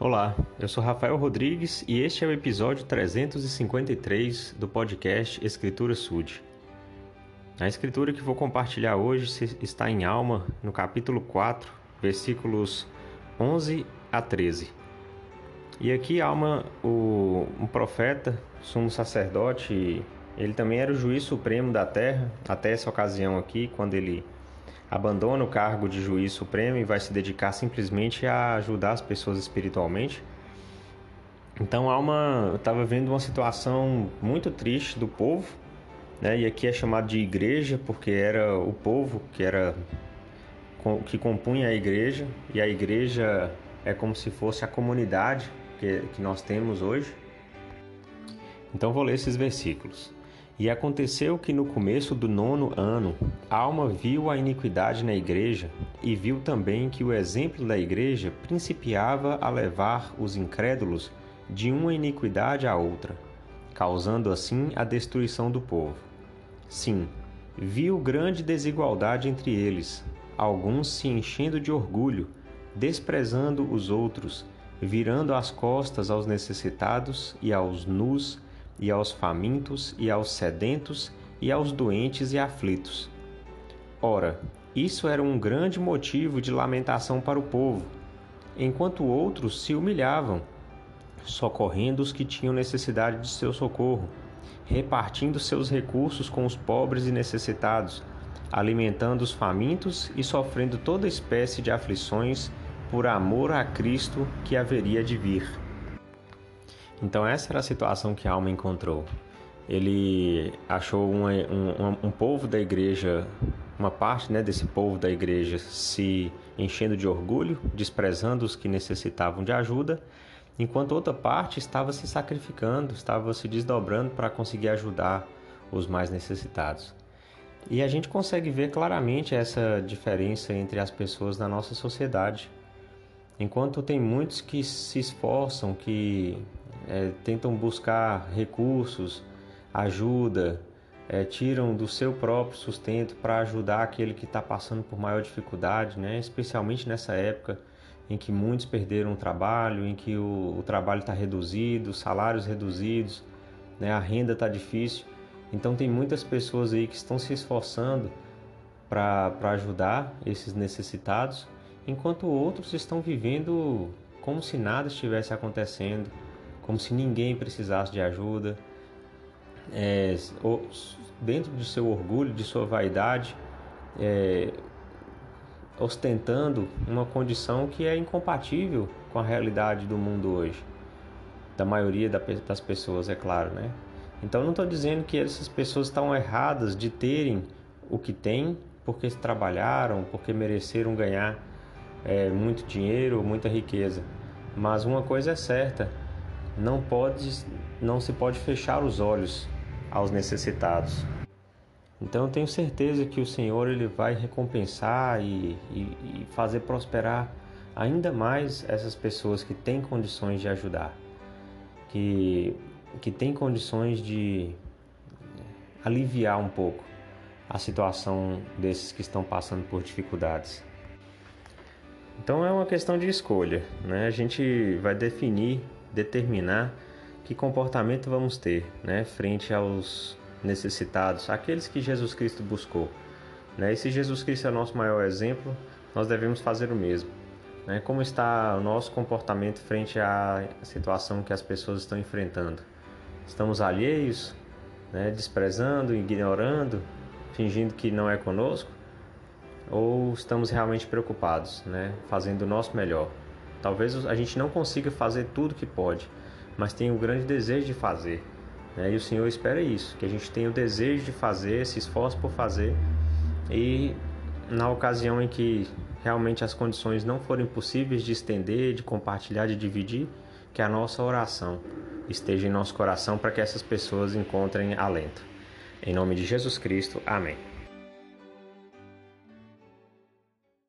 Olá, eu sou Rafael Rodrigues e este é o episódio 353 do podcast Escritura Sud. A escritura que vou compartilhar hoje está em Alma, no capítulo 4, versículos 11 a 13. E aqui Alma, o, um profeta, sumo sacerdote, ele também era o juiz supremo da terra, até essa ocasião aqui, quando ele abandona o cargo de juiz supremo e vai se dedicar simplesmente a ajudar as pessoas espiritualmente. Então Alma estava vendo uma situação muito triste do povo, né? E aqui é chamado de igreja porque era o povo que era que compunha a igreja e a igreja é como se fosse a comunidade que, que nós temos hoje. Então vou ler esses versículos. E aconteceu que no começo do nono ano, Alma viu a iniquidade na igreja e viu também que o exemplo da igreja principiava a levar os incrédulos de uma iniquidade à outra, causando assim a destruição do povo. Sim, viu grande desigualdade entre eles, alguns se enchendo de orgulho, desprezando os outros, virando as costas aos necessitados e aos nus e aos famintos, e aos sedentos, e aos doentes e aflitos. Ora, isso era um grande motivo de lamentação para o povo, enquanto outros se humilhavam, socorrendo os que tinham necessidade de seu socorro, repartindo seus recursos com os pobres e necessitados, alimentando os famintos e sofrendo toda espécie de aflições por amor a Cristo que haveria de vir. Então essa era a situação que alma encontrou. Ele achou um, um, um povo da igreja, uma parte né, desse povo da igreja se enchendo de orgulho, desprezando os que necessitavam de ajuda, enquanto outra parte estava se sacrificando, estava se desdobrando para conseguir ajudar os mais necessitados. E a gente consegue ver claramente essa diferença entre as pessoas na nossa sociedade. Enquanto tem muitos que se esforçam, que é, tentam buscar recursos, ajuda, é, tiram do seu próprio sustento para ajudar aquele que está passando por maior dificuldade, né? especialmente nessa época em que muitos perderam o trabalho, em que o, o trabalho está reduzido, salários reduzidos, né? a renda está difícil. Então tem muitas pessoas aí que estão se esforçando para ajudar esses necessitados, enquanto outros estão vivendo como se nada estivesse acontecendo, como se ninguém precisasse de ajuda, é, dentro de seu orgulho, de sua vaidade, é, ostentando uma condição que é incompatível com a realidade do mundo hoje, da maioria das pessoas, é claro, né? Então não estou dizendo que essas pessoas estão erradas de terem o que têm porque trabalharam, porque mereceram ganhar é, muito dinheiro, muita riqueza. Mas uma coisa é certa, não pode, não se pode fechar os olhos aos necessitados. Então eu tenho certeza que o Senhor ele vai recompensar e, e, e fazer prosperar ainda mais essas pessoas que têm condições de ajudar, que, que têm condições de aliviar um pouco a situação desses que estão passando por dificuldades. Então é uma questão de escolha, né? A gente vai definir determinar que comportamento vamos ter né, frente aos necessitados, aqueles que Jesus Cristo buscou. Né? E se Jesus Cristo é o nosso maior exemplo, nós devemos fazer o mesmo. Né? Como está o nosso comportamento frente à situação que as pessoas estão enfrentando? Estamos alheios, né? desprezando, ignorando, fingindo que não é conosco? Ou estamos realmente preocupados, né? fazendo o nosso melhor? Talvez a gente não consiga fazer tudo que pode, mas tem o grande desejo de fazer. Né? E o Senhor espera isso, que a gente tenha o desejo de fazer, se esforce por fazer e na ocasião em que realmente as condições não forem possíveis de estender, de compartilhar, de dividir, que a nossa oração esteja em nosso coração para que essas pessoas encontrem alento. Em nome de Jesus Cristo, amém.